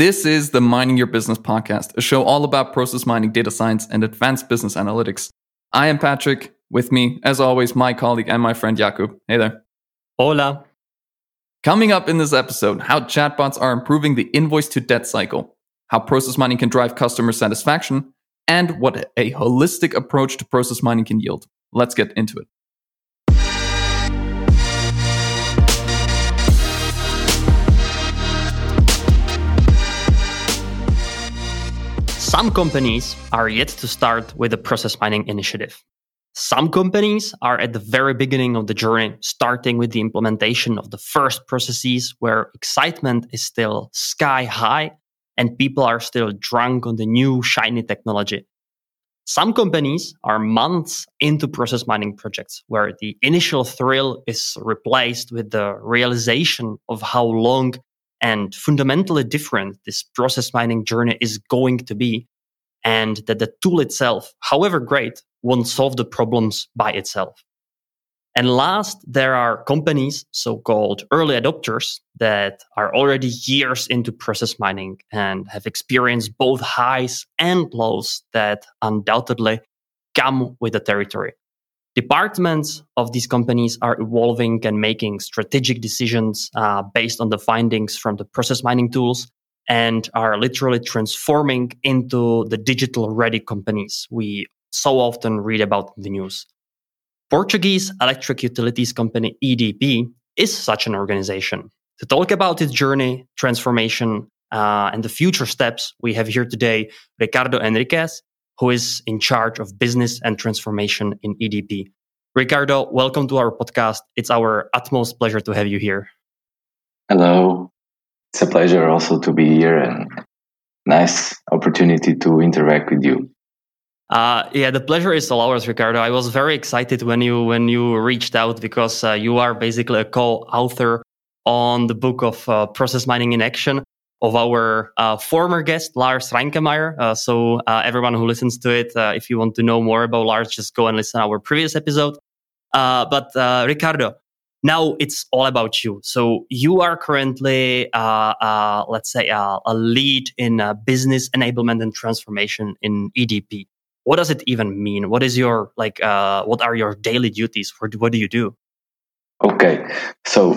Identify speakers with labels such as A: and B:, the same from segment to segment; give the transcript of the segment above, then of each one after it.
A: This is the Mining Your Business podcast, a show all about process mining, data science, and advanced business analytics. I am Patrick. With me, as always, my colleague and my friend Jakub. Hey there.
B: Hola.
A: Coming up in this episode, how chatbots are improving the invoice to debt cycle, how process mining can drive customer satisfaction, and what a holistic approach to process mining can yield. Let's get into it.
B: Some companies are yet to start with a process mining initiative. Some companies are at the very beginning of the journey, starting with the implementation of the first processes where excitement is still sky high and people are still drunk on the new shiny technology. Some companies are months into process mining projects where the initial thrill is replaced with the realization of how long and fundamentally different this process mining journey is going to be and that the tool itself, however great, won't solve the problems by itself. And last, there are companies, so-called early adopters, that are already years into process mining and have experienced both highs and lows that undoubtedly come with the territory. Departments of these companies are evolving and making strategic decisions uh, based on the findings from the process mining tools and are literally transforming into the digital ready companies we so often read about in the news. Portuguese electric utilities company EDP is such an organization. To talk about its journey, transformation, uh, and the future steps, we have here today Ricardo Henriques, who is in charge of business and transformation in EDP. Ricardo, welcome to our podcast. It's our utmost pleasure to have you here.
C: Hello. It's a pleasure also to be here and nice opportunity to interact with you.
B: Uh, yeah, the pleasure is all ours, Ricardo. I was very excited when you when you reached out because uh, you are basically a co-author on the book of uh, process mining in action of our uh, former guest, Lars Reinkemeyer. Uh, so uh, everyone who listens to it, uh, if you want to know more about Lars, just go and listen to our previous episode. Uh, but uh, Ricardo, now it's all about you. So you are currently, let's say, a lead in business enablement and transformation in EDP. What does it even mean? What is your like? what are your daily duties? What, what do you do?
C: Okay, so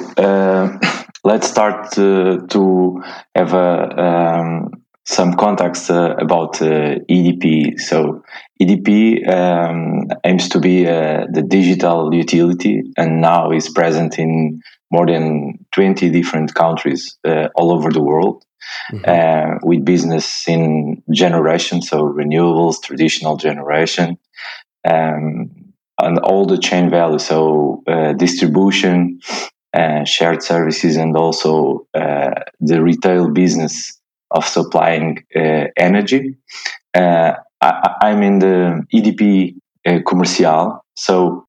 C: let's start uh, to have a, um, some context uh, about uh, EDP. So EDP um, aims to be uh, the digital utility and now is present in more than 20 different countries uh, all over the world. Mm-hmm. Uh, with business in generation, so renewables, traditional generation, um, and all the chain value, so distribution, uh, shared services and also uh, the retail business of supplying uh, energy. Uh, I, am in the EDP uh, commercial, so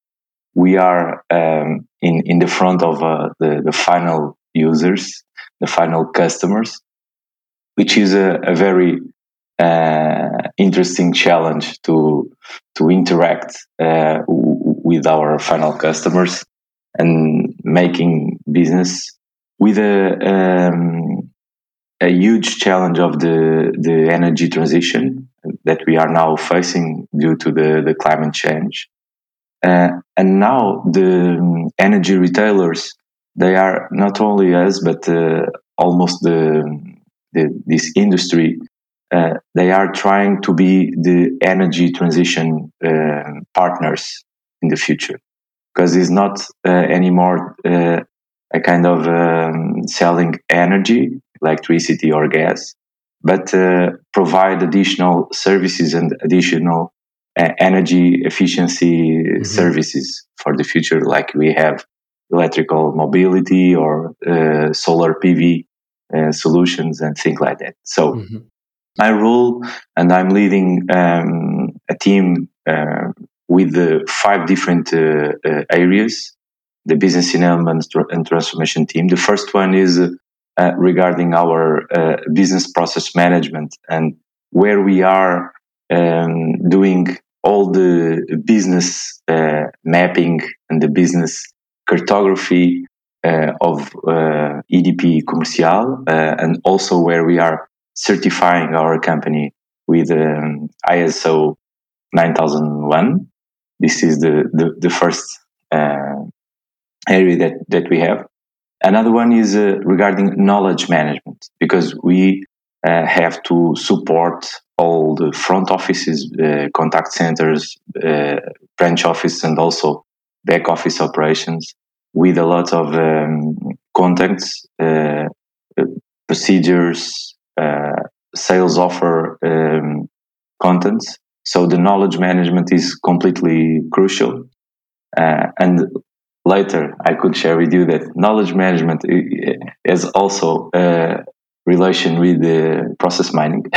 C: we are um, in in the front of the, the final users, the final customers, which is a, a very interesting challenge to to interact w- with our final customers and making business with a um, a huge challenge of the the energy transition that we are now facing due to the the climate change. Uh, and now the um, energy retailers they are not only us but uh, almost the, the, this industry uh, they are trying to be the energy transition uh, partners in the future because it's not uh, anymore uh, a kind of um, selling energy, electricity or gas, but uh, provide additional services and additional uh, energy efficiency mm-hmm. services for the future, like we have electrical mobility or uh, solar PV uh, solutions and things like that. So. Mm-hmm. My role, and I'm leading um, a team with the five different uh, uh, areas, the business enablement and transformation team. The first one is uh, regarding our business process management and where we are um, doing all the business uh, mapping and the business cartography uh, of uh, EDP Commercial, and also where we are certifying our company with um, ISO 9001. This is the, the, the first uh, area that, that we have. Another one is uh, regarding knowledge management because we uh, have to support all the front offices, uh, contact centers, uh, branch office, and also back office operations with a lot of um, contacts, uh, procedures, sales offer um, contents. So the knowledge management is completely crucial. Uh, and later I could share with you that knowledge management is also a relation with the process mining.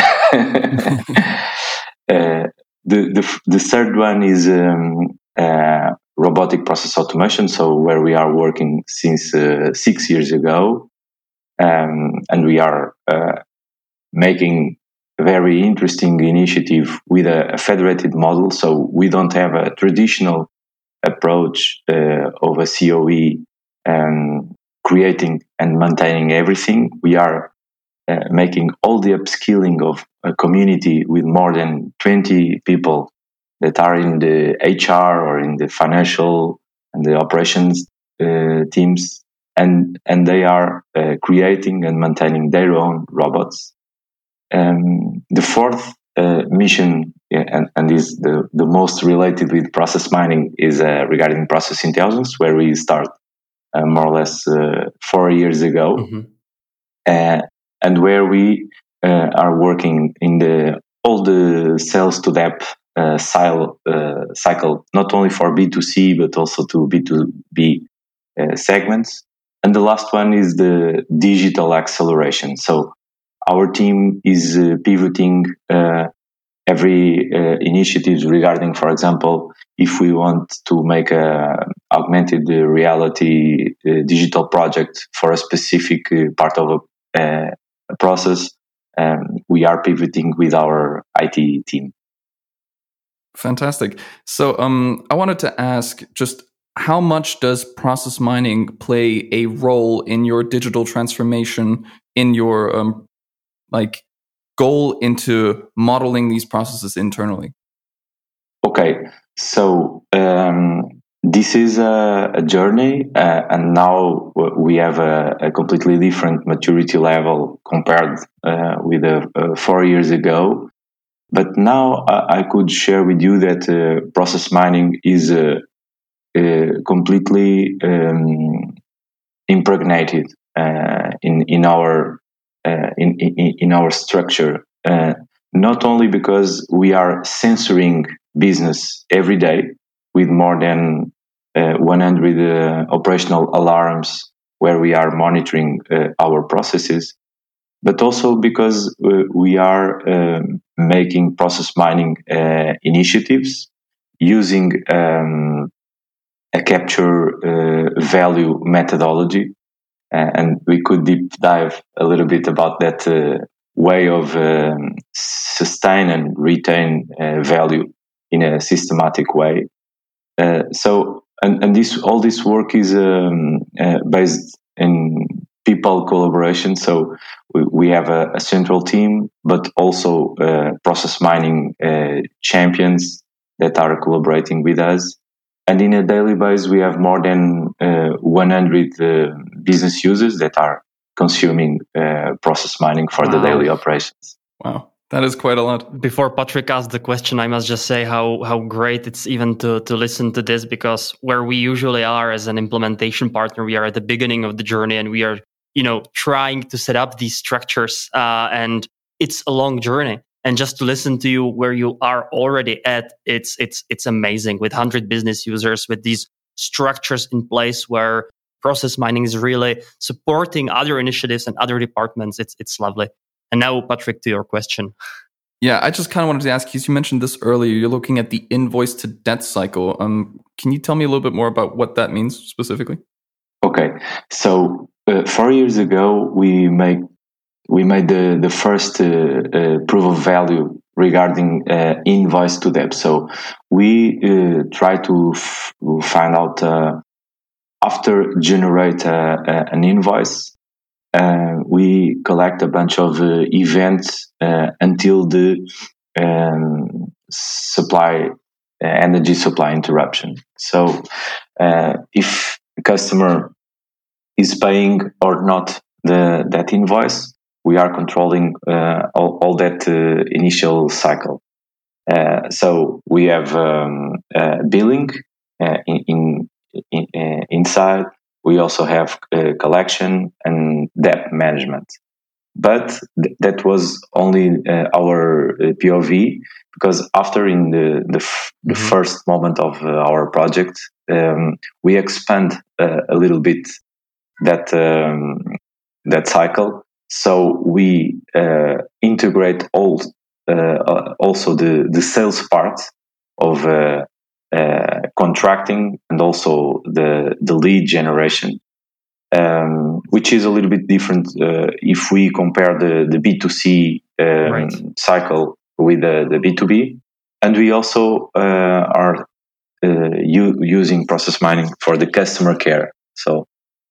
C: uh, the, the, the third one is um, uh, robotic process automation. So where we are working since uh, six years ago, um, and we are uh, making very interesting initiative with a, a, federated model. So we don't have a traditional approach uh, of a COE um, creating and maintaining everything. We are uh, making all the upskilling of a community with more than 20 people that are in the HR or in the financial and the operations uh, teams. And, and they are uh, creating and maintaining their own robots um, the fourth uh, mission, and, and is the, the most related with process mining, is uh, regarding process intelligence, where we start uh, more or less uh, four years ago, mm-hmm. Uh, and where we uh, are working in the all the sales to uh, cycle, cycle, not only for B2C but also to B2B segments. And the last one is the digital acceleration. So our team is uh, pivoting uh, every uh, initiatives regarding, for example, if we want to make a augmented reality digital project for a specific part of a, a process, um, we are pivoting with our IT team.
A: Fantastic. So, um, I wanted to ask just how much does process mining play a role in your digital transformation in your um, like goal into modeling these processes internally?
C: Okay, so um, this is a, a journey, uh, and now we have a, a, completely different maturity level compared uh, with uh, four years ago. But now I, could share with you that uh, process mining is uh, uh, completely um, impregnated in in our uh, in, in, our structure. Uh, not only because we are censoring business every day with more than uh, 100 operational alarms where we are monitoring our processes, but also because we are um, making process mining initiatives using um, a capture uh, value methodology and we could deep dive a little bit about that uh, way of um, sustain and retain uh, value in a systematic way. Uh, so, and, and this all this work is um, uh, based in people collaboration. So we, we have a, a, central team, but also uh, process mining uh, champions that are collaborating with us. And in a daily basis, we have more than 100 business users that are consuming uh, process mining for wow. the daily operations.
A: Wow. That is quite a lot.
B: Before Patrick asked the question, I must just say how how great it's even to to listen to this because where we usually are as an implementation partner, we are at the beginning of the journey and we are you know trying to set up these structures uh, and it's a long journey. And just to listen to you where you are already at, it's it's it's amazing with hundred business users with these structures in place where process mining is really supporting other initiatives and other departments. It's it's lovely. And now, Patrick, to your question.
A: Yeah, I just kind of wanted to ask you. You mentioned this earlier. You're looking at the invoice to debt cycle. Um, can you tell me a little bit more about what that means specifically?
C: Okay, so uh, four years ago, we made we made the the first uh, uh, proof of value regarding uh, invoice to debt. So we uh, try to f- find out uh, after generate a, a, an invoice, uh, we collect a bunch of uh, events uh, until the um, supply uh, energy supply interruption. So, if the customer is paying or not the that invoice, we are controlling all, all, that initial cycle. so we have um, billing in, in, in inside we also have uh, collection and debt management. But th- that was only uh, our uh, POV because after in the, the, f- the mm-hmm. first moment of uh, our project, um, we expand uh, a little bit that um, that cycle. So we uh, integrate all also the the sales part of uh, contracting and also the the lead generation, um, which is a little bit different uh, if we compare the the B two C um, cycle with the, the B two B, and we also uh, are uh, u- using process mining for the customer care. So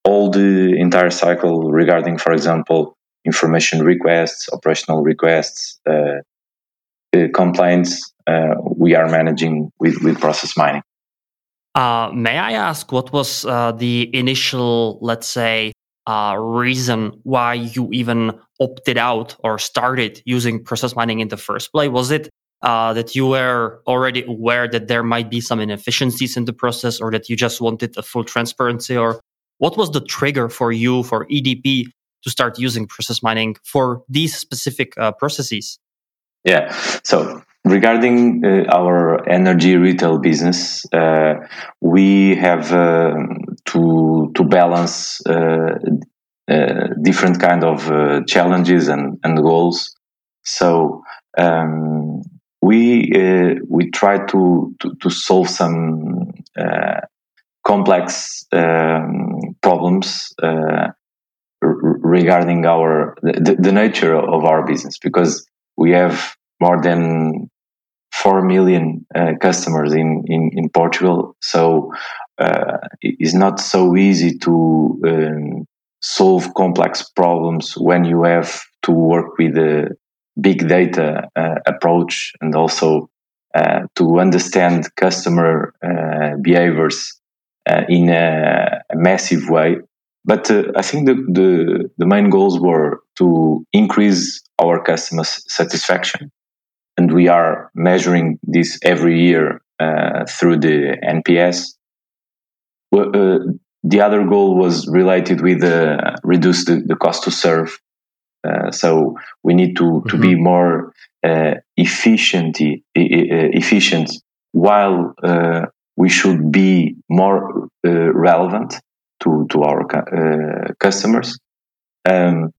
C: all the entire cycle regarding, for example, information requests, operational requests, uh, complaints uh, we are managing with, with process mining.
B: Uh, may I ask what was uh, the initial, let's say, reason why you even opted out or started using process mining in the first place? Was it uh, that you were already aware that there might be some inefficiencies in the process, or that you just wanted a full transparency, or what was the trigger for you for EDP to start using process mining for these specific uh, processes?
C: Yeah. So regarding uh, our energy retail business, uh, we have uh, to to balance uh, uh, different kind of challenges and, and goals. So um, we we try to, to, to solve some complex um, problems regarding our the, the nature of our business because we have more than 4 million uh, customers in, in, in, Portugal. So uh, it's not so easy to um, solve complex problems when you have to work with a big data uh, approach and also uh, to understand customer uh, behaviors uh, in a, a, massive way. But I think the, the, the main goals were to increase our customer satisfaction and we are measuring this every year uh, through the NPS. Uh, the other goal was related with uh, reduce the, the, cost to serve. Uh, so we need to, mm-hmm. to be mm-hmm. more uh, efficient, efficient, while uh, we should be more relevant to to our customers. Um,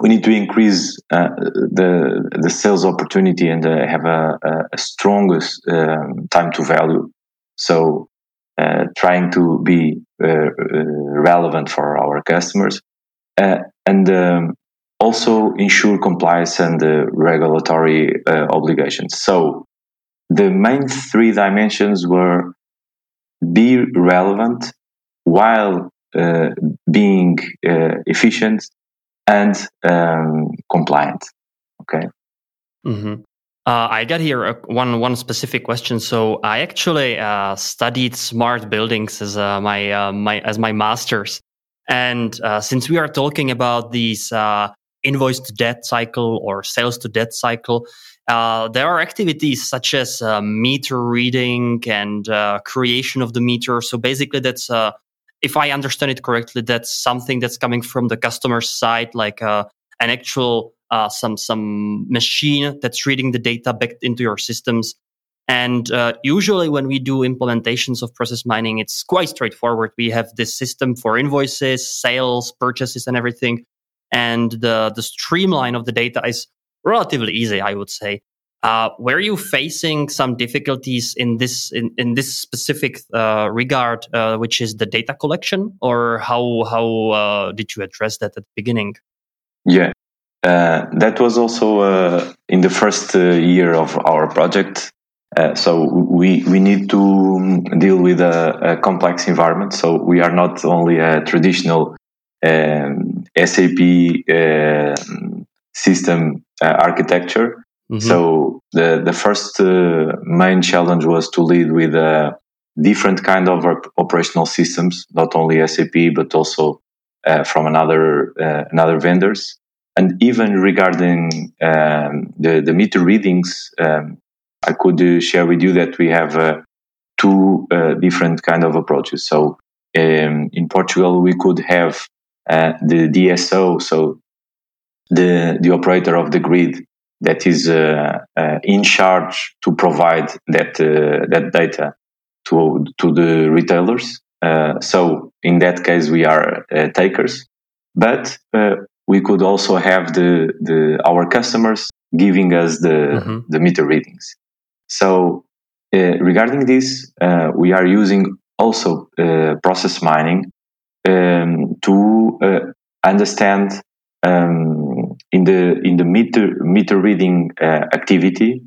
C: we need to increase uh, the the sales opportunity and uh, have a, a strongest um, time to value. So, uh, trying to be uh, uh, relevant for our customers, uh, and um, also ensure compliance and regulatory obligations. So, the main three dimensions were be relevant while being efficient and um, compliant. Okay.
B: Mm-hmm. Uh, I got here a, one one specific question. So I actually uh, studied smart buildings as uh, my uh, my as my master's, and uh, since we are talking about these uh, invoice to debt cycle or sales to debt cycle, there are activities such as meter reading and creation of the meter. So basically, that's if I understand it correctly, that's something that's coming from the customer side, like uh, an actual uh, some some machine that's reading the data back into your systems. And uh, usually, when we do implementations of process mining, it's quite straightforward. We have this system for invoices, sales, purchases, and everything. And the the streamline of the data is relatively easy, I would say. Uh, were you facing some difficulties in this in, in this specific uh, regard, uh, which is the data collection, or how how uh, did you address that at the beginning?
C: Yeah, uh, that was also uh, in the first year of our project. so we we need to um, deal with a, a, complex environment. So we are not only a traditional um, SAP system architecture. Mm-hmm. So the the first uh, main challenge was to lead with a different kind of operational systems, not only SAP but also uh, from another uh, another vendors. And even regarding um, the the meter readings, um, I could uh, share with you that we have uh, two different kind of approaches. So um, in Portugal, we could have the DSO, so the the operator of the grid that is uh, uh, in charge to provide that uh, that data to to the retailers. so in that case, we are takers, but we could also have the, the our customers giving us the mm-hmm. the meter readings. So uh, regarding this, uh, we are using also uh, process mining um, to understand um, in the in the meter meter reading uh, activity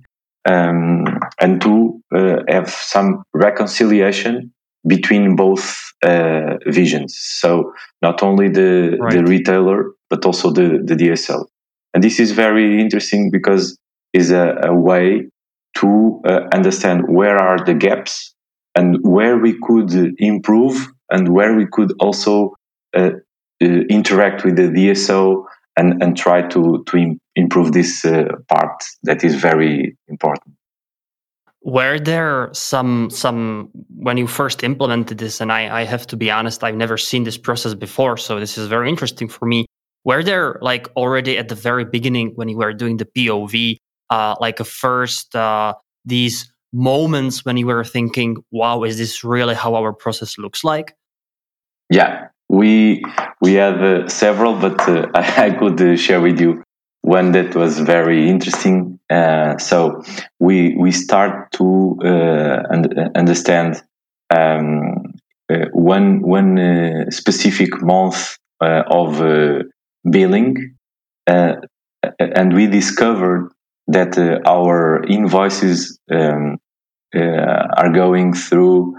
C: um, and to uh, have some reconciliation between both uh, visions. So not only the right. the retailer but also the the DSO. And this is very interesting because is a, a way to uh, understand where are the gaps and where we could improve and where we could also uh, interact with the DSO and, and try to, to Im- improve this uh, part that is very important.
B: Were there some some when you first implemented this, and I, I have to be honest, I've never seen this process before, so this is very interesting for me. Were there like already at the very beginning when you were doing the POV, uh, like a first uh, these moments when you were thinking, "Wow, is this really how our process looks like?"
C: Yeah, we we have uh, several, but uh, I, I, could uh, share with you one that was very interesting. Uh, so we we start to uh, un- understand um, uh, one one specific month of billing, and we discovered that our invoices um, are going through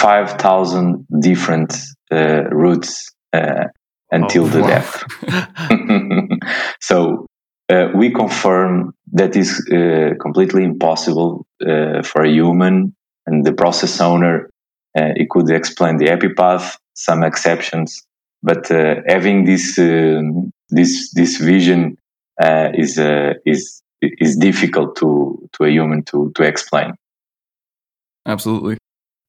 C: 5,000 different uh, routes uh, until oh, the wow. death. so uh, we confirm that is uh, completely impossible uh, for a human and the process owner. Uh, it could explain the happy path, some exceptions, but having this um, this this vision is is is difficult to to a human to to explain.
A: Absolutely.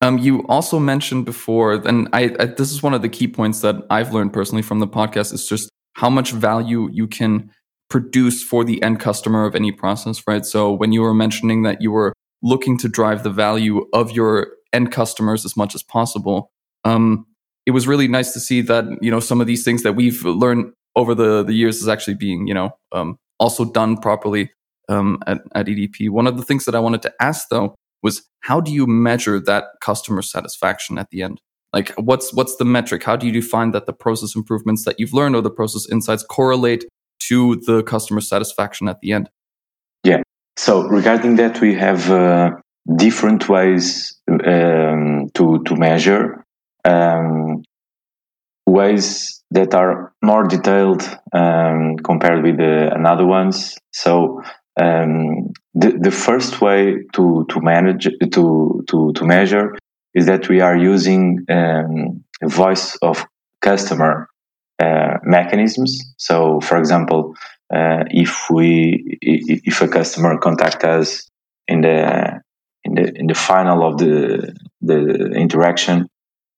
A: Um, you also mentioned before, and I, I, this is one of the key points that I've learned personally from the podcast is just how much value you can produce for the end customer of any process, right? So when you were mentioning that you were looking to drive the value of your end customers as much as possible, um, it was really nice to see that you know some of these things that we've learned over the the years is actually being you know um, also done properly um, at, at EDP. One of the things that I wanted to ask though was how do you measure that customer satisfaction at the end? Like what's what's the metric? How do you define that the process improvements that you've learned or the process insights correlate to the customer satisfaction at the end?
C: Yeah. So regarding that, we have uh, different ways um, to to measure um, ways that are more detailed um, compared with the another ones. So um, the, the first way to, to manage to, to, to measure is that we are using um, voice of customer uh, mechanisms. So, for example, uh, if we if a customer contact us in the in the in the final of the the interaction,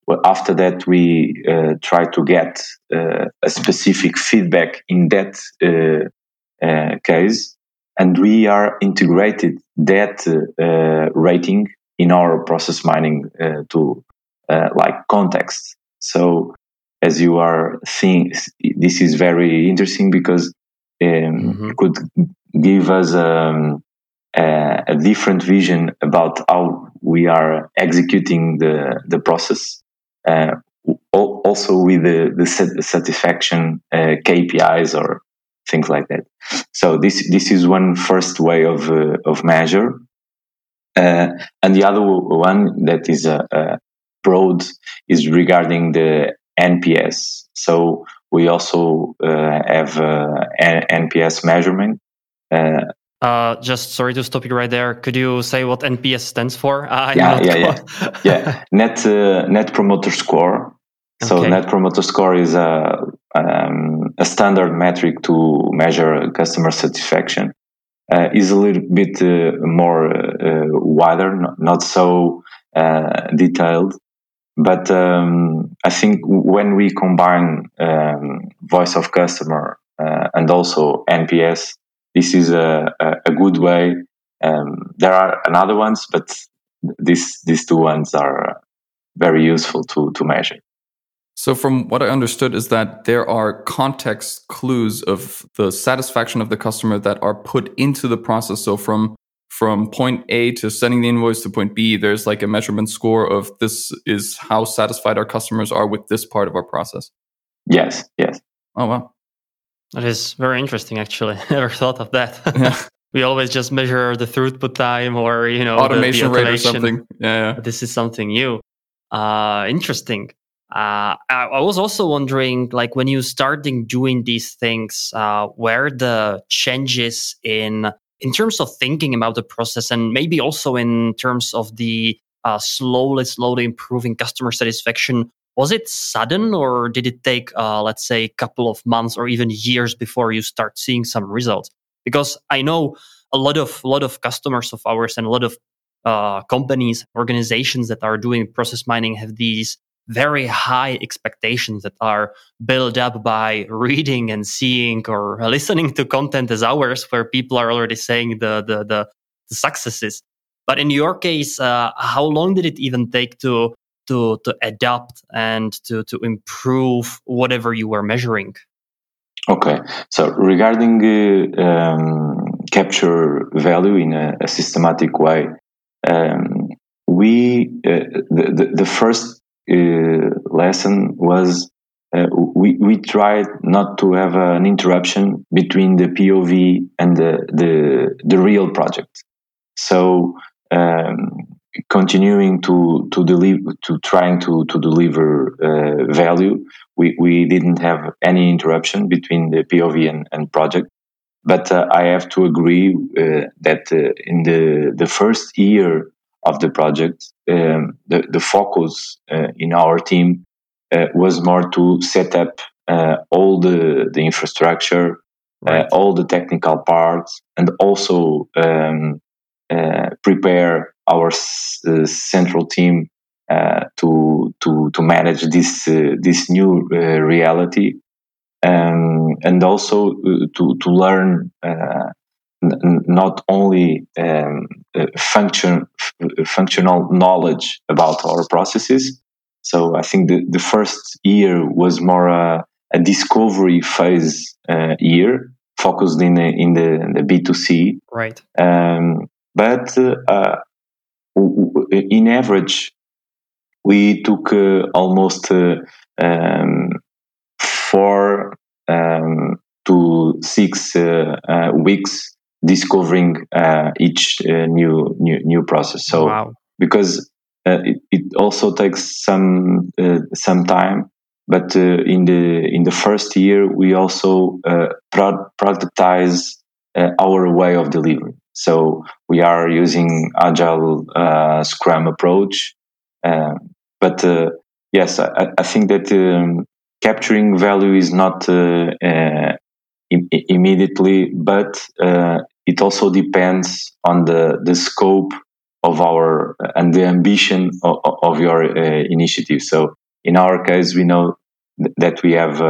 C: well, after that we uh, try to get uh, a specific feedback in that uh, uh, case and we are integrated that uh, rating in our process mining uh, tool, uh, like context. So as you are seeing, this is very interesting because um, mm-hmm. it could give us um, a, a, different vision about how we are executing the, the process. Uh, also with the, the satisfaction uh, KPIs or things like that. So this this is one first way of uh, of measure, uh, and the other one that is a, uh, uh, broad is regarding the NPS. So we also uh, have uh, NPS measurement.
B: Uh, uh, just sorry to stop you right there. Could you say what NPS stands for?
C: Uh, yeah, yeah, yeah, yeah. Net uh, Net Promoter Score. So okay. Net Promoter Score is a um, a standard metric to measure customer satisfaction. Uh, is a little bit uh, more uh, wider, not, not so detailed. But um, I think when we combine um, voice of customer and also NPS, this is a, a, a good way. Um, there are another ones, but these these two ones are very useful to to measure.
A: So, from what I understood, is that there are context clues of the satisfaction of the customer that are put into the process. So, from from point A to sending the invoice to point B, there's like a measurement score of this is how satisfied our customers are with this part of our process.
C: Yes. Yes.
A: Oh wow.
B: That is very interesting, actually. Never thought of that. Yeah. we always just measure the throughput time or, you know,
A: automation,
B: the, the
A: automation. rate or something. Yeah,
B: yeah. This is something new. Uh, interesting. Uh, I, was also wondering, like, when you starting doing these things, uh, where the changes in in terms of thinking about the process, and maybe also in terms of the uh, slowly, slowly improving customer satisfaction was it sudden or did it take uh, let's say a couple of months or even years before you start seeing some results? Because i know a lot of lot of customers of ours and a lot of uh, companies organizations that are doing process mining have these very high expectations that are built up by reading and seeing or listening to content as ours where people are already saying the the the, the successes. But in your case uh, how long did it even take to to to adapt and to to improve whatever you were measuring?
C: Okay. So regarding uh, um, capture value in a, a systematic way um, we uh, the, the, the first lesson was uh, we, we tried not to have an interruption between the POV and the, the, the real project. So um, continuing to to deliver to trying to to deliver uh, value we we didn't have any interruption between the pov and, and project but uh, i have to agree uh, that uh, in the the first year of the project um, the the focus uh, in our team uh, was more to set up all the the infrastructure right. all the technical parts and also um, prepare our uh, central team uh, to to to manage this uh, this new reality, um, and also to to learn not only um, function functional knowledge about our processes. So I think the, the first year was more a, a discovery phase uh, year, focused in the, in the, the B two C.
B: Right.
C: Um, but uh, in average, we took uh, almost uh, um, four um, to six uh, uh weeks discovering uh, each uh, new new new process. So wow. because it, it, also takes some some time, but in the in the first year we also pro- productize our way of delivery. So we are using agile uh, Scrum approach, uh, but uh, yes, I, I, think that um, capturing value is not uh, uh, Im- immediately, but uh, it also depends on the the scope of our and the ambition of, of your initiative. So in our case, we know th- that we have.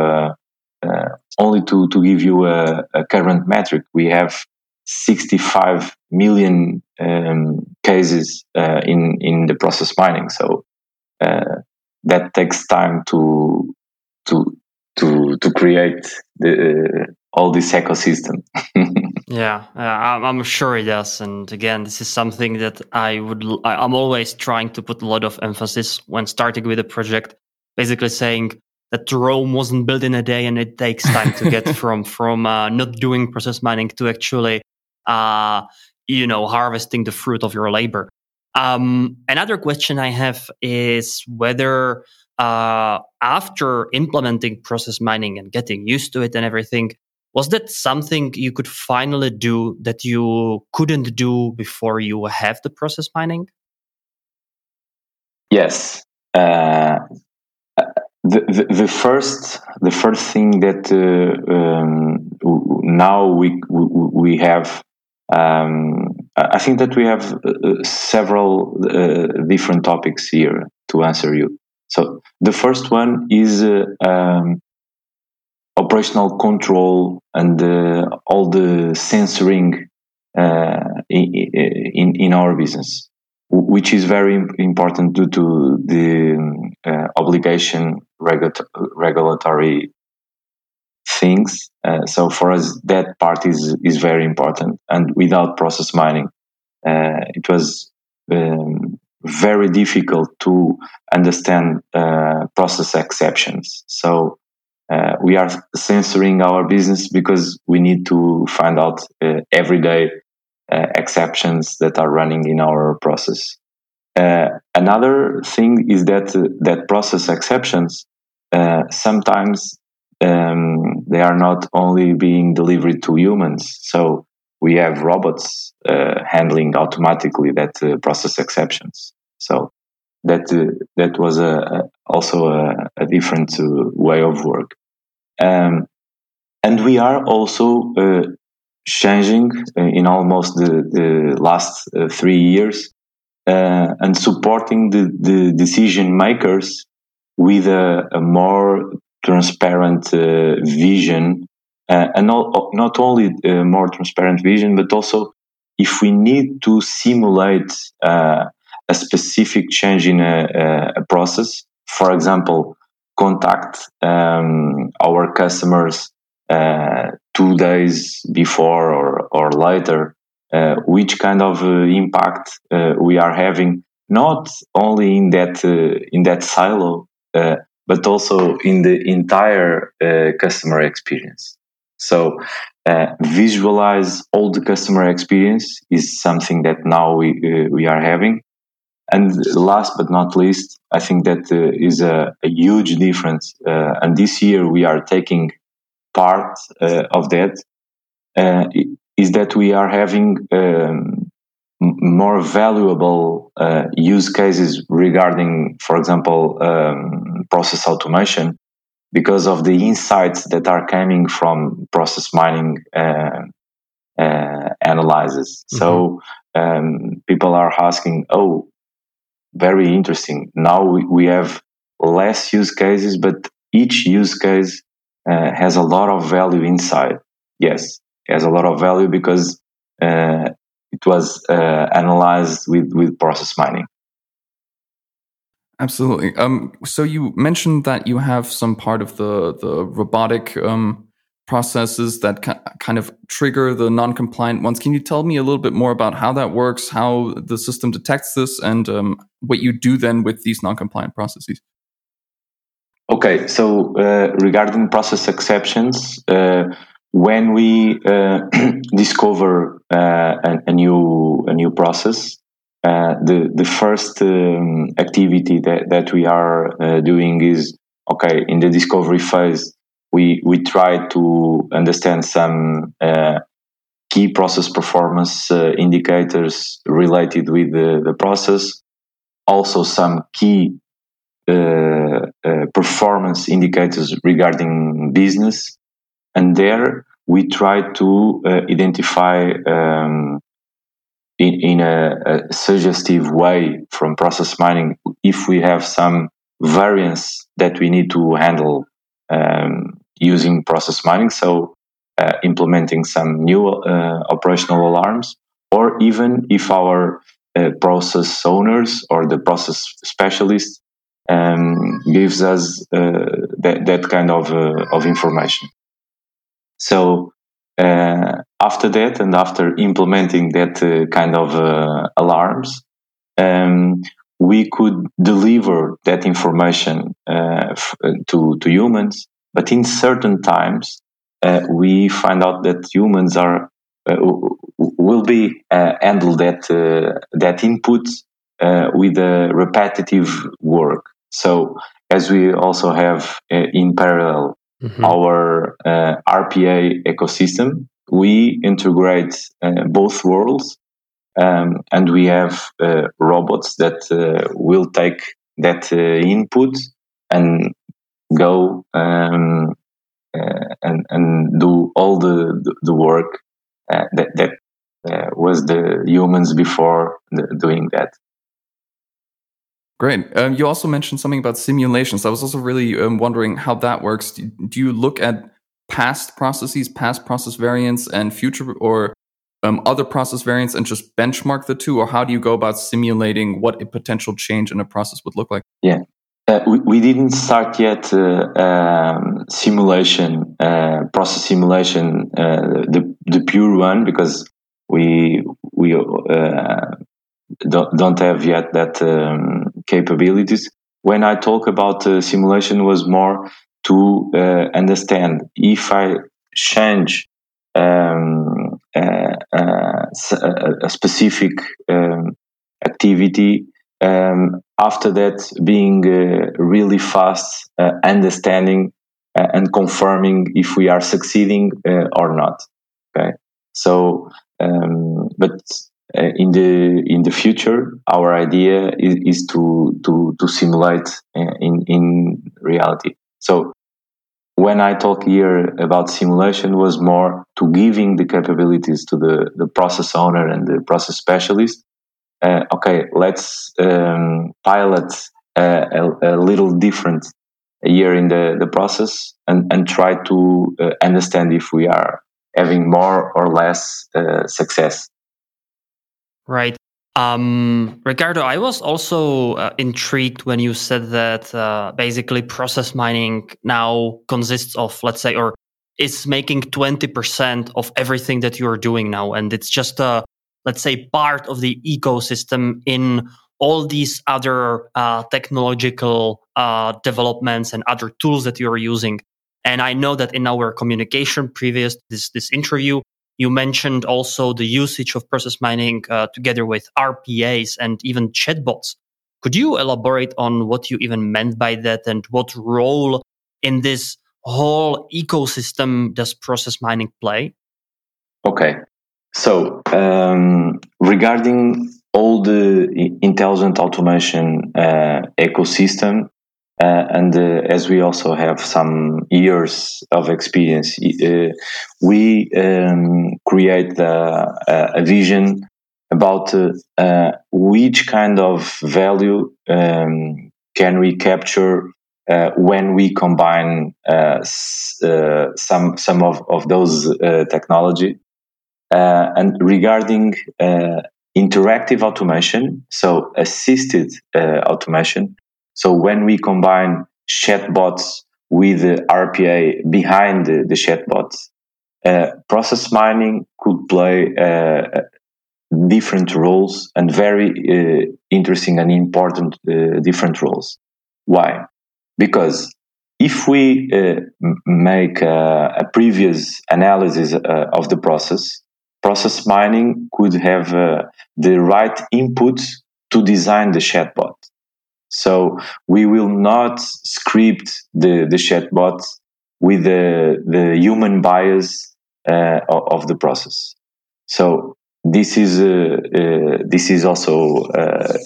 C: only to, to give you a, a current metric, we have 65 million um, cases uh, in in the process mining. So uh, that takes time to to to to create the, uh, all this ecosystem.
B: yeah, uh, I'm sure it does. And again, this is something that I would I'm always trying to put a lot of emphasis when starting with a project. Basically, saying that Rome wasn't built in a day, and it takes time to get from from uh, not doing process mining to actually uh, you know, harvesting the fruit of your labor. Um, another question I have is whether uh, after implementing process mining and getting used to it and everything, was that something you could finally do that you couldn't do before you have the process mining?
C: Yes. Uh, the, the, the, first the first thing that uh, um, now we we have um, I think that we have uh, several uh, different topics here to answer you. So the first one is uh, um, operational control and uh, all the censoring uh, in, in our business, which is very important due to the uh, obligation regulatory things. Uh, so for us, that part is is very important. And without process mining, uh, it was um, very difficult to understand uh, process exceptions. So uh, we are censoring our business because we need to find out uh, everyday uh, exceptions that are running in our process. Uh, another thing is that uh, that process exceptions sometimes um, they are not only being delivered to humans. So we have robots handling automatically that process exceptions. So that uh, that was a, a also a, a different uh, way of work. Um, and we are also uh, changing in almost the, the last three years and supporting the, the decision makers with a, more transparent uh, vision uh, and not, not only uh, more transparent vision but also if we need to simulate a specific change in a, a process. For example, contact um, our customers uh, two days before or, or later, uh, which kind of uh, impact uh, we are having, not only in that uh, in that silo, uh, but also in the entire customer experience. So visualize all the customer experience is something that now we we are having and last but not least, I think that uh, is a, a, huge difference. Uh, and this year we are taking part uh, of that. Uh, is that we are having um, more valuable uh, use cases regarding, for example, um, process automation because of the insights that are coming from process mining uh, analysis. Mm-hmm. So um, people are asking, oh, very interesting. Now we, we have less use cases, but each use case uh, has a lot of value inside. Yes, has a lot of value because uh, it was uh, analyzed with, with process mining.
A: Absolutely. Um, so you mentioned that you have some part of the the robotic um, processes that kind of trigger the non-compliant ones. Can you tell me a little bit more about how that works, how the system detects this, and um, what you do then with these non-compliant processes?
C: Okay, so uh, regarding process exceptions, uh, when we uh, discover uh, a, a, new a new process, uh, the the first um, activity that, that we are uh, doing is okay in the discovery phase we we try to understand some uh, key process performance uh, indicators related with the, the, process, also some key uh, uh performance indicators regarding business, and there we try to identify um, in, in a, a suggestive way from process mining if we have some variance that we need to handle um, using process mining, so uh, implementing some new uh, operational alarms, or even if our uh, process owners or the process specialist um, gives us uh, that, that kind of, uh, of information. So after that, and after implementing that kind of alarms, um, we could deliver that information f- to, to humans but in certain times, uh, we find out that humans are uh, will be uh, handle that uh, that input uh, with a repetitive work. So as we also have uh, in parallel mm-hmm. our uh, RPA ecosystem, we integrate uh, both worlds um, and we have uh, robots that uh, will take that uh, input and go um, and, and do all the, the work that, that was the humans before the, doing that.
A: Great. Um, you also mentioned something about simulations. I was also really um, wondering how that works. Do, do, you look at past processes, past process variants, and future or um, other process variants and just benchmark the two? Or how do you go about simulating what a potential change in a process would look like?
C: Yeah. Uh, we, we, didn't start yet uh, um, simulation, uh, process simulation, uh, the, the pure one, because we we uh, don't, don't have yet that um, capabilities. When I talk about uh, simulation, was more to uh, understand if I change um, uh, uh a, specific um, activity. Um, after that, being uh, really fast, uh, understanding and confirming if we are succeeding or not. Okay, so um, but uh, in the in the future, our idea is, is to to to simulate uh, in in reality. So when I talk here about simulation, was more to giving the capabilities to the the process owner and the process specialist. Uh, okay, let's um, pilot a, a, a, little different here in the, the process and, and try to uh, understand if we are having more or less uh, success
B: Right. Um, Ricardo, I was also uh, intrigued when you said that uh, basically process mining now consists of, let's say, or is making 20% of everything that you're doing now. And it's just a, let's say, part of the ecosystem in all these other uh, technological uh, developments and other tools that you're using. And I know that in our communication previous this this interview, you mentioned also the usage of process mining uh, together with RPAs and even chatbots. Could you elaborate on what you even meant by that and what role in this whole ecosystem does process mining play?
C: Okay. So, um, regarding all the intelligent automation uh, ecosystem, uh, and uh, as we also have some years of experience, uh, we um, create a, a, vision about uh, uh, which kind of value um, can we capture uh, when we combine some some of, of those technology. and regarding interactive automation, so assisted automation, so when we combine chatbots with the RPA behind the, the chatbots, uh, process mining could play uh, different roles and very uh, interesting and important uh, different roles. Why? Because if we uh, make a, a, previous analysis uh, of the process, process mining could have the right input to design the chatbot. So we will not script the, the chatbot with the, the human bias uh, of the process. So this is uh, uh, this is also uh,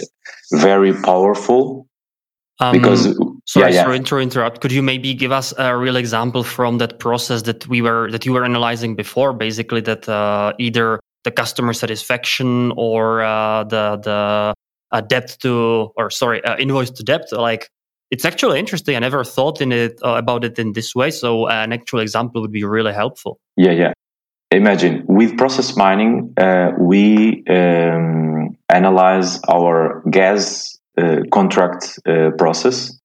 C: very powerful um, because
B: sorry, yeah, sorry to interrupt. Could you maybe give us a real example from that process that we were that you were analyzing before? Basically, that uh, either the customer satisfaction or uh, the the a debt to or sorry uh, invoice to debt like it's actually interesting. I never thought in it uh, about it in this way so uh, an actual example would be really helpful.
C: Yeah yeah. Imagine with process mining uh, we um, analyze our gas uh, contract uh, process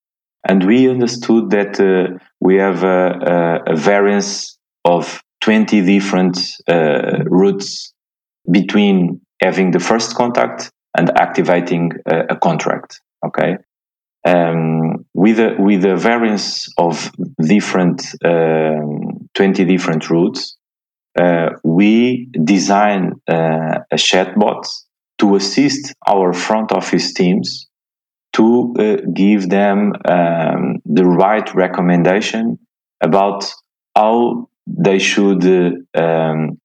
C: and we understood that we have a, a, variance of 20 different routes between having the first contact and activating a, a contract. Okay. Um, with a, with a variance of different um, 20 different routes, uh, we design uh, a chatbot to assist our front office teams to uh, give them um, the right recommendation about how they should uh, um,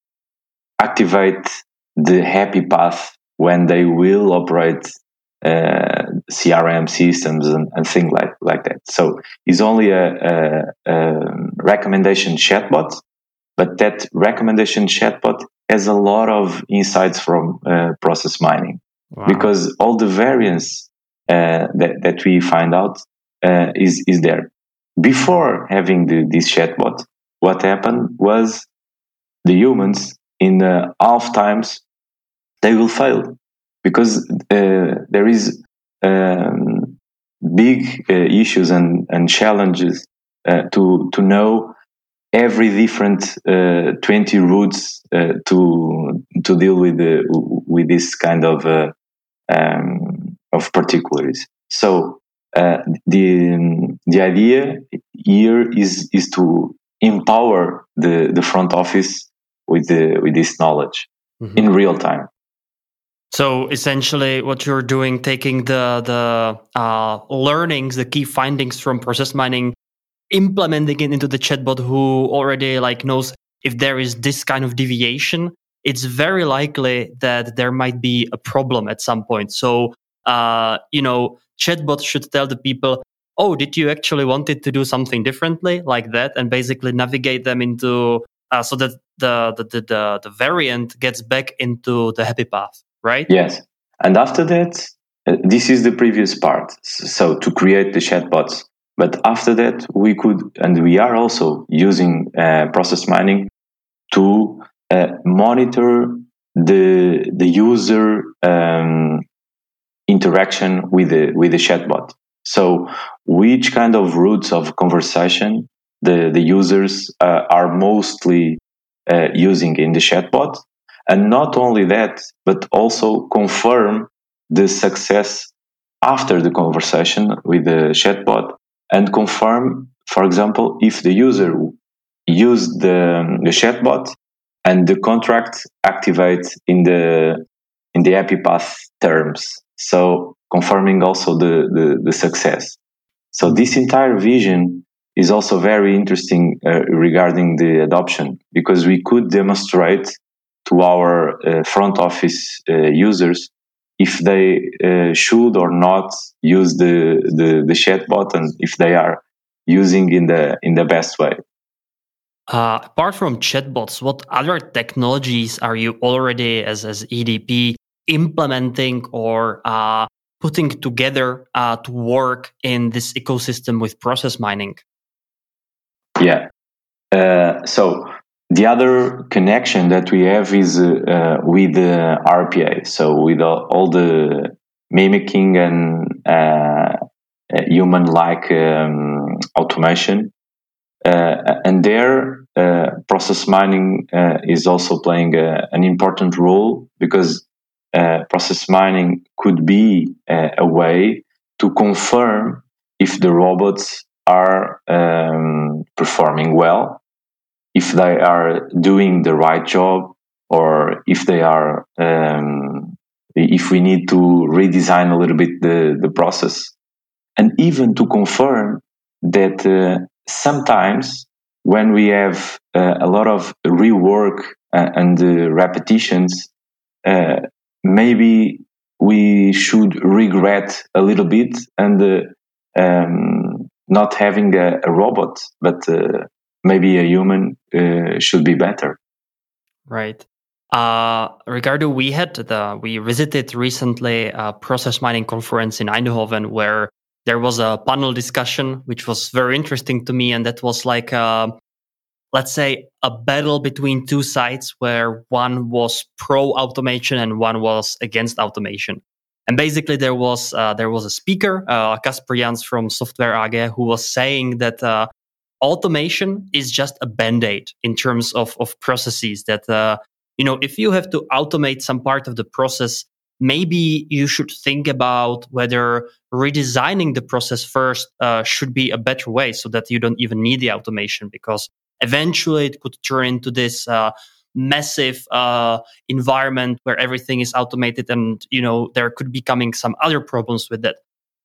C: activate the happy path when they will operate uh, CRM systems and, and, things like, like that. So it's only a, a, a, recommendation chatbot, but that recommendation chatbot has a lot of insights from uh, process mining wow. because all the variance uh, that, that we find out uh, is, is there. Before having the, this chatbot, what happened was the humans in half times they will fail. Because uh, there is um, big uh, issues and, and challenges uh, to to know every different uh, 20 routes uh, to to deal with the, with this kind of um, of particulars. So the the idea here is is to empower the the front office with the with this knowledge mm-hmm. in real time
B: so essentially, what you're doing, taking the the uh, learnings, the key findings from process mining, implementing it into the chatbot, who already like knows if there is this kind of deviation, it's very likely that there might be a problem at some point. So, uh, you know, chatbot should tell the people, "Oh, did you actually wanted to do something differently like that?" and basically navigate them into uh, so that the, the the the the variant gets back into the happy path right?
C: Yes. And after that, uh, this is the previous part. So to create the chatbots. But after that, we could, and we are also using uh, process mining to uh, monitor the the user um, interaction with the with the chatbot. So, which kind of routes of conversation the the users uh, are mostly uh, using in the chatbot, and not only that, but also confirm the success after the conversation with the chatbot and confirm, for example, if the user used the, the chatbot and the contract activates in the in the happy path terms. So confirming also the, the, the success. So this entire vision is also very interesting uh, regarding the adoption because we could demonstrate to our uh, front office uh, users if they uh, should or not use the, the, the chatbot and if they are using in the in the best way.
B: Uh, apart from chatbots, what other technologies are you already as as EDP implementing or uh, putting together uh, to work in this ecosystem with process mining?
C: Yeah. so the other connection that we have is uh, with the RPA, so with all, the mimicking and uh, uh, human-like um, automation, uh, and there uh, process mining uh, is also playing a, an important role because process mining could be a way to confirm if the robots are um, performing well if they are doing the right job or if they are um, if we need to redesign a little bit the, the process. And even to confirm that uh, sometimes when we have uh, a lot of rework uh, and uh, repetitions uh, maybe we should regret a little bit and uh, um, not having a, a robot but maybe a human uh, should be better.
B: Right. Uh, Ricardo, we had the we visited recently a process mining conference in Eindhoven where there was a panel discussion which was very interesting to me, and that was like a, uh, let's say a battle between two sides where one was pro automation and one was against automation. And basically, there was uh, there was a speaker, uh, Kasper Jans from Software AG, who was saying that uh, automation is just a band-aid in terms of, of processes that uh, you know if you have to automate some part of the process maybe you should think about whether redesigning the process first uh, should be a better way so that you don't even need the automation because eventually it could turn into this uh, massive uh, environment where everything is automated and you know there could be coming some other problems with that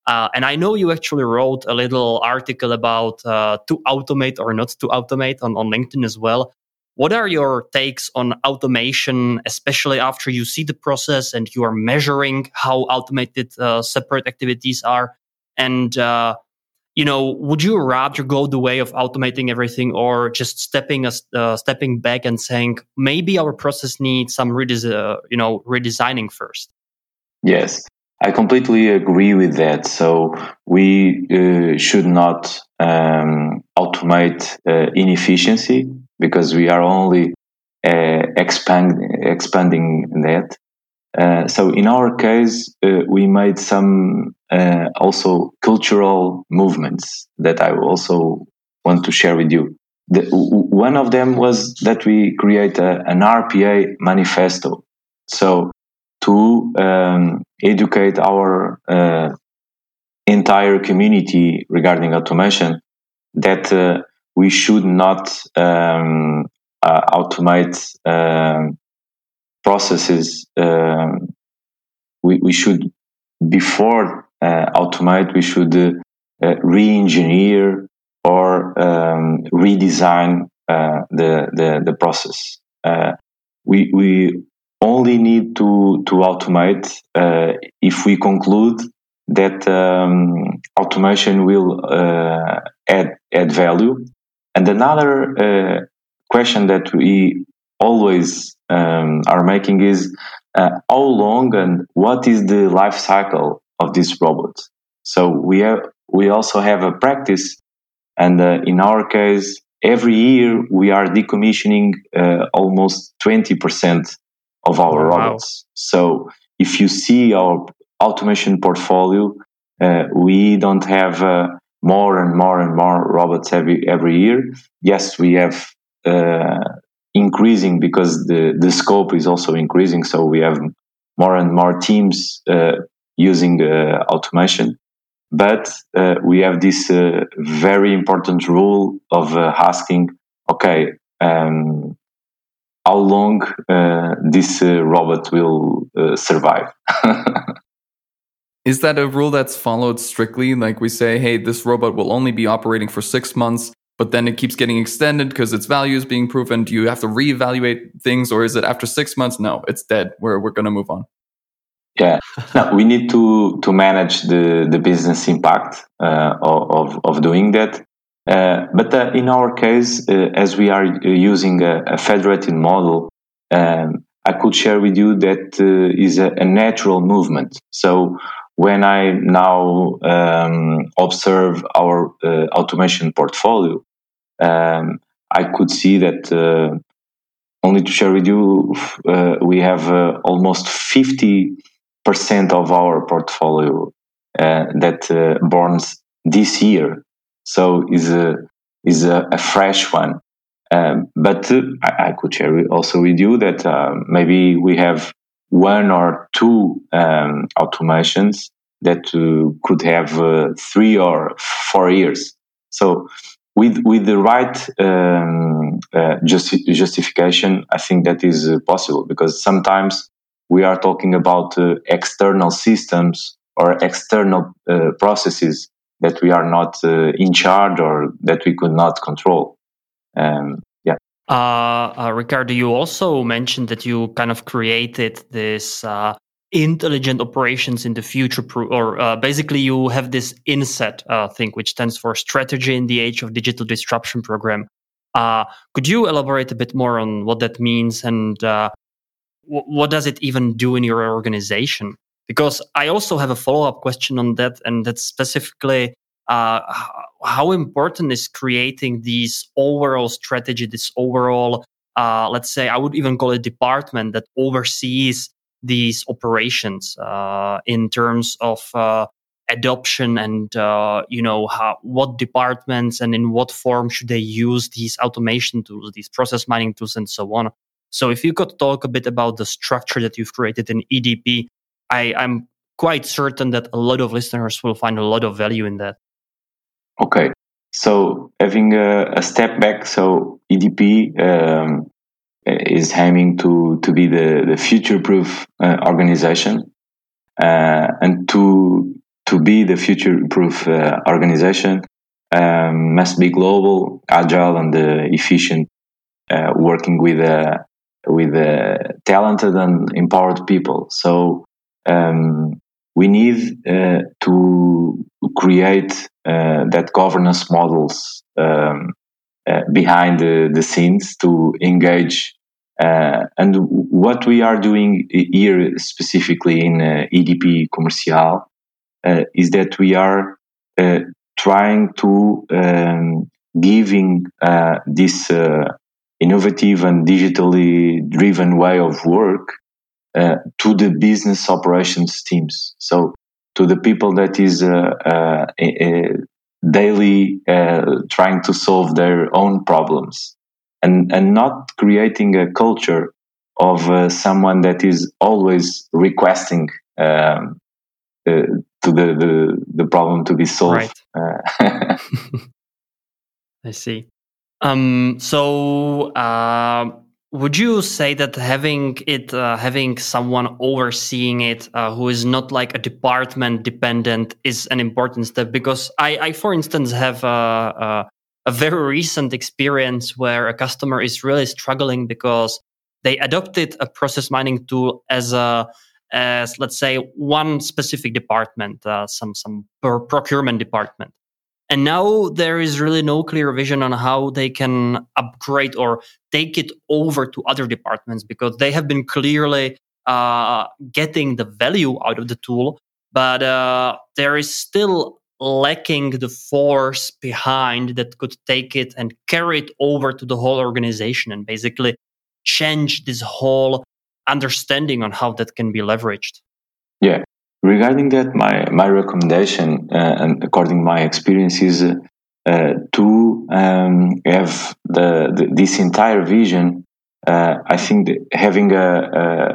B: Uh, and I know you actually wrote a little article about uh, to automate or not to automate on, on LinkedIn as well. What are your takes on automation, especially after you see the process and you are measuring how automated uh, separate activities are? And, uh, you know, would you rather go the way of automating everything or just stepping a, uh, stepping back and saying maybe our process needs some redes- uh, you know redesigning first?
C: Yes, I completely agree with that. So we uh, should not um, automate uh, inefficiency because we are only uh, expand, expanding that. Uh, so in our case, uh, we made some uh, also cultural movements that I also want to share with you. The, one of them was that we create a, an RPA manifesto. So to um, educate our uh, entire community regarding automation that uh, we should not um, uh, automate um, processes. Um, we, we should, before uh, automate, we should uh, uh, re-engineer or um, redesign the, the, the process. we, we only need to, to automate if we conclude that um, automation will uh, add add value. And another uh, question that we always um, are making is uh, how long and what is the life cycle of this robot? So we have we also have a practice, and uh, in our case, every year we are decommissioning uh, almost twenty percent of our wow. robots. So if you see our automation portfolio, uh, we don't have uh, more and more and more robots every every year. Yes, we have uh, increasing because the the scope is also increasing. So we have more and more teams uh, using uh, automation. But uh, we have this very important rule of asking, okay, um, how long uh, this uh, robot will uh, survive?
A: Is that a rule that's followed strictly? Like we say, hey, this robot will only be operating for six months, but then it keeps getting extended because its value is being proven. Do you have to reevaluate things, or is it after six months? No, it's dead. We're we're going to move on.
C: Yeah, no, we need to to manage the the business impact uh, of of doing that. Uh, but uh, in our case, uh, as we are using a, a federated model, um, I could share with you that is a, a natural movement. So when I now um, observe our uh, automation portfolio, um, I could see that uh, only to share with you, uh, we have almost 50% of our portfolio that uh, this year. So is a, is a, a fresh one. Um, but I, I, could share also with you that maybe we have one or two um, automations that uh, could have uh, three or four years. So with with the right um, uh, justi- justification, I think that is uh, possible because sometimes we are talking about uh, external systems or external uh, processes that we are not in charge or that we could not control. Um,
B: uh, uh, Ricardo, you also mentioned that you kind of created this uh, intelligent operations in the future, or uh, basically you have this INSEAD uh, thing, which stands for Strategy in the Age of Digital Disruption Program. Uh, could you elaborate a bit more on what that means and w- what does it even do in your organization? Because I also have a follow up question on that, and that's specifically uh, how important is creating this overall strategy, this overall, uh, let's say, I would even call it department that oversees these operations uh, in terms of uh, adoption and uh, you know how, what departments and in what form should they use these automation tools, these process mining tools, and so on. So, if you could talk a bit about the structure that you've created in EDP, I, I'm quite certain that a lot of listeners will find a lot of value in that.
C: Okay. So having a, a step back, so EDP um, is aiming to to be the the future proof uh, organization, uh, and to to to be the future-proof uh, organization um, must be global, agile, and uh, efficient, uh, working with uh, with uh, talented and empowered people. So um, we need to create that governance models um, behind the, the scenes to engage uh, and what we are doing here specifically in uh, EDP Commercial uh, is that we are uh, trying to um, giving uh, this uh, innovative and digitally driven way of work to the business operations teams. So to the people that is daily trying to solve their own problems and and not creating a culture of uh, someone that is always requesting um, uh, to the, the the problem to be solved. Right. Uh,
B: I see. Um, so, uh, would you say that having it, uh, having someone overseeing it, uh, who is not like a department dependent, is an important step? Because I, I for instance, have a, a very recent experience where a customer is really struggling because they adopted a process mining tool as a as let's say one specific department uh, some some procurement department and now there is really no clear vision on how they can upgrade or take it over to other departments because they have been clearly uh, getting the value out of the tool but uh, there is still lacking the force behind that could take it and carry it over to the whole organization and basically change this whole understanding on how that can be leveraged.
C: Yeah. Regarding that, my, my recommendation, uh, and according to my experience, is uh, to um, have the, the, this entire vision. Uh, I think having a, a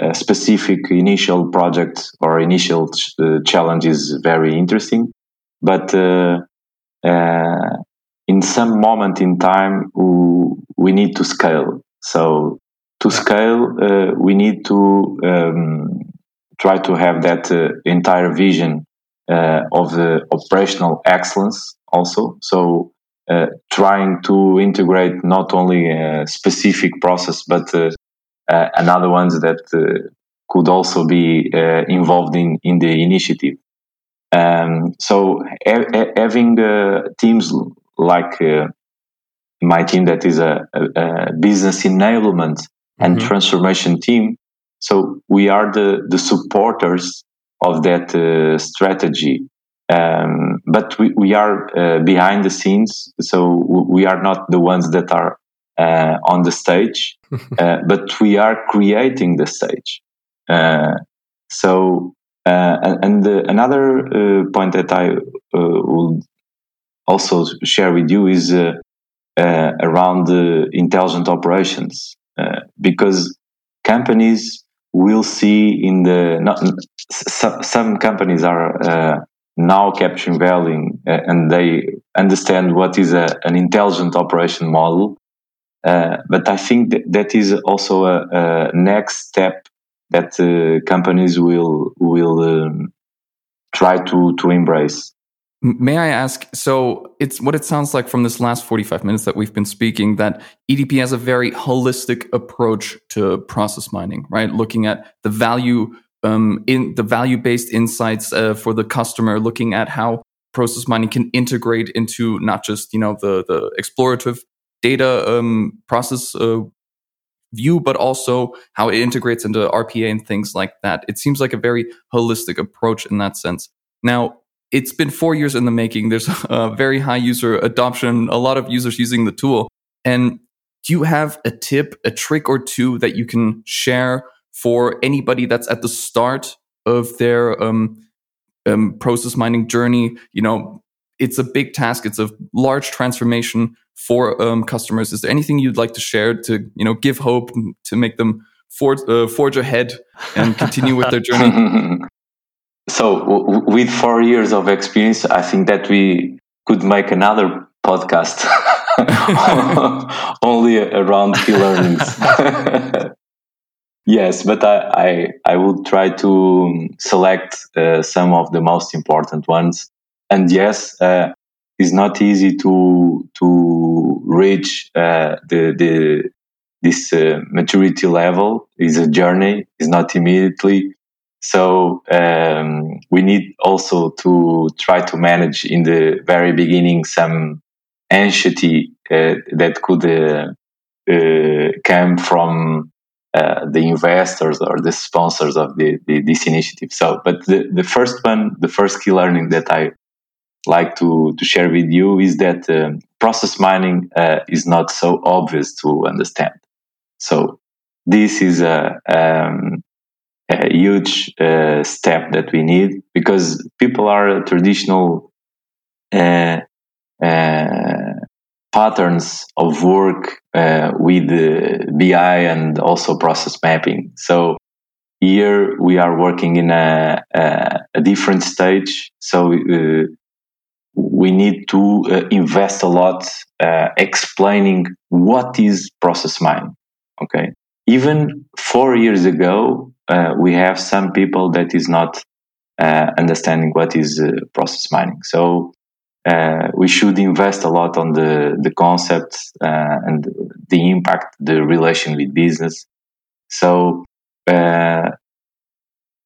C: a specific initial project or initial ch- uh, challenge is very interesting, but uh, uh, in some moment in time we need to scale. So to scale, we need to um, try to have that uh, entire vision uh, of the operational excellence also. So trying to integrate not only a specific process but uh, and other ones that uh, could also be uh, involved in, in the initiative. Um, so ha- having teams like my team that is a, a, a business enablement and mm-hmm. transformation team. So we are the, the supporters of that uh, strategy. Um, but we, we are uh, behind the scenes. So we are not the ones that are uh, on the stage, uh, but we are creating the stage. Uh, so, uh, and, and the, another uh, point that I uh, will also share with you is around the intelligent operations, because companies will see in the not, some, some companies are now capturing value and they understand what is a, an intelligent operation model uh, but I think that, that is also a, a next step that uh, companies will will um, try to to embrace.
A: May I ask? So it's what it sounds like from this last forty-five minutes that we've been speaking that EDP has a very holistic approach to process mining, right? Looking at the value um, in the value-based insights uh, for the customer, looking at how process mining can integrate into not just you know the the explorative data um, process uh, view, but also how it integrates into RPA and things like that. It seems like a very holistic approach in that sense. Now, it's been four years in the making. There's a very high user adoption, a lot of users using the tool. And do you have a tip, a trick or two that you can share for anybody that's at the start of their um, um, process mining journey? You know, it's a big task. It's a large transformation for um, customers. Is there anything you'd like to share to you know give hope to make them forge, uh, forge ahead and continue with their journey?
C: So, w- with four years of experience, I think that we could make another podcast only around key learnings. Yes, but I, I, I would try to select uh, some of the most important ones. And yes, uh, it's not easy to to reach uh, the the this uh, maturity level. It's a journey. It's not immediately. So um, we need also to try to manage in the very beginning some anxiety uh, that could uh, come from uh, the investors or the sponsors of the, the, this initiative. So, but the, the first one, the first key learning that I like to, to share with you is that um, process mining uh, is not so obvious to understand. So, this is a, um, a huge uh, step that we need because people are traditional uh, uh, patterns of work uh, with BI and also process mapping. So here we are working in a, a, a different stage. So uh, we need to uh, invest a lot explaining what is process mining. Okay. Even four years ago, uh, we have some people that is not uh, understanding what is process mining. So uh, we should invest a lot on the the concepts uh, and the impact, the relation with business. So uh,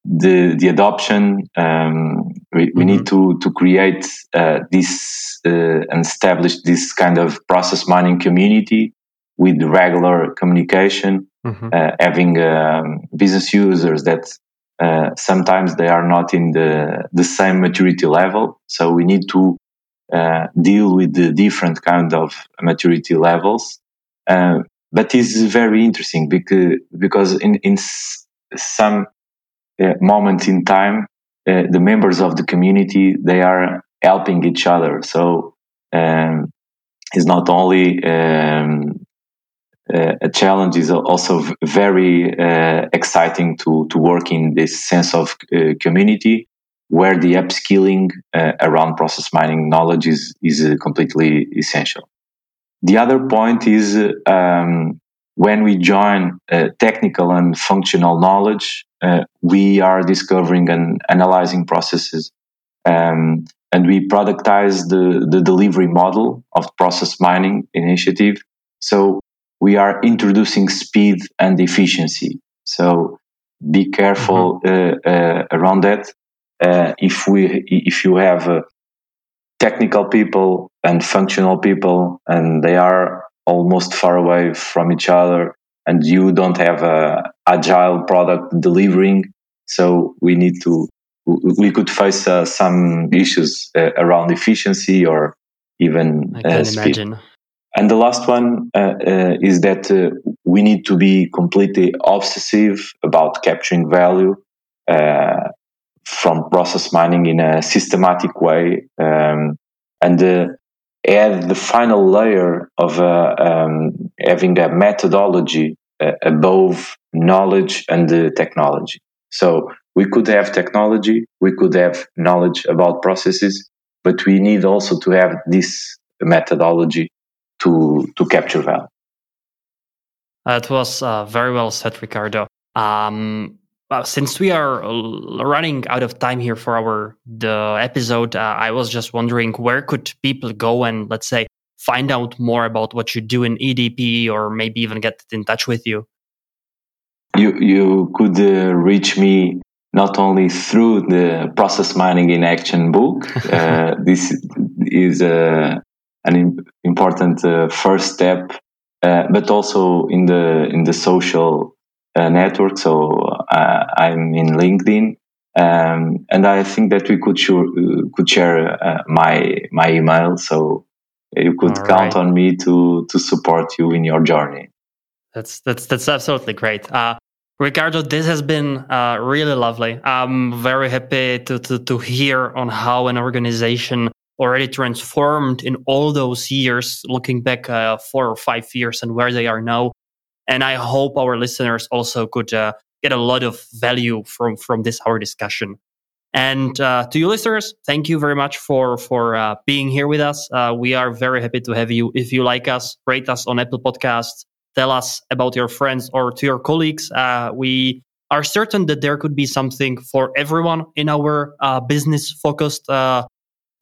C: the the adoption um, we, we mm-hmm. need to to create uh, this uh, and establish this kind of process mining community with regular communication, mm-hmm. Uh, having um, business users that. sometimes they are not in the, the same maturity level. So we need to uh, deal with the different kind of maturity levels. Uh, but it's very interesting because because in in some uh, moment in time, uh, the members of the community they are helping each other. So um, it's not only um, uh, a challenge is also very uh, exciting to to work in this sense of uh, community where the upskilling uh, around process mining knowledge is, is uh, completely essential. The other point is um, when we join uh, technical and functional knowledge, uh, we are discovering and analyzing processes. Um, and we productize the, the delivery model of process mining initiative. So we are introducing speed and efficiency. So be careful mm-hmm. uh, uh, around that uh, if we if you have uh, technical people and functional people and they are almost far away from each other and you don't have a agile product delivering so we need to we could face uh, some issues uh, around efficiency or even
B: I can speed. imagine.
C: And the last one uh, is that we need to be completely obsessive about capturing value uh, from process mining in a systematic way um, and uh, add the final layer of uh, um, having a methodology uh, above knowledge and technology. So we could have technology, we could have knowledge about processes, but we need also to have this methodology to to capture value.
B: That was uh, very well said, Ricardo. Um, well, since we are running out of time here for our the episode, uh, I was just wondering where could people go and let's say find out more about what you do in EDP, or maybe even get in touch with you.
C: You you could uh, reach me not only through the process mining in action book. uh, this is uh, an important uh, first step, uh, but also in the in the social uh, network. So uh, I'm in LinkedIn, um, and I think that we could sure, could share uh, my my email. So you could All count right. on me to to support you in your journey.
B: That's that's that's absolutely great. Uh, Ricardo, this has been uh, really lovely. I'm very happy to, to, to hear on how an organization already transformed in all those years, looking back uh, four or five years and where they are now. And I hope our listeners also could uh, get a lot of value from, from this our discussion. And uh, to you listeners, thank you very much for for uh, being here with us. Uh, we are very happy to have you. If you like us, rate us on Apple Podcasts, tell us about your friends or to your colleagues. Uh, we are certain that there could be something for everyone in our business focused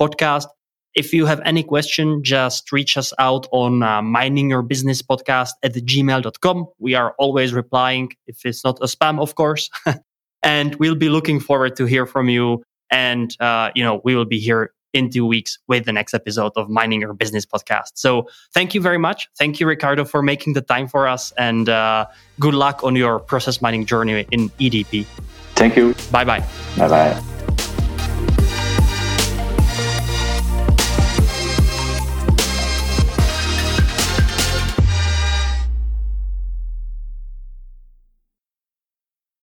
B: podcast. If you have any question, just reach us out on uh, mining your business podcast at gmail.com. We are always replying if it's not a spam, of course. and we'll be looking forward to hear from you. And, uh, you know, we will be here in two weeks with the next episode of Mining Your Business podcast. So thank you very much. Thank you, Ricardo, for making the time for us. And uh, good luck on your process mining journey in EDP.
C: Thank you.
B: Bye bye.
C: Bye bye.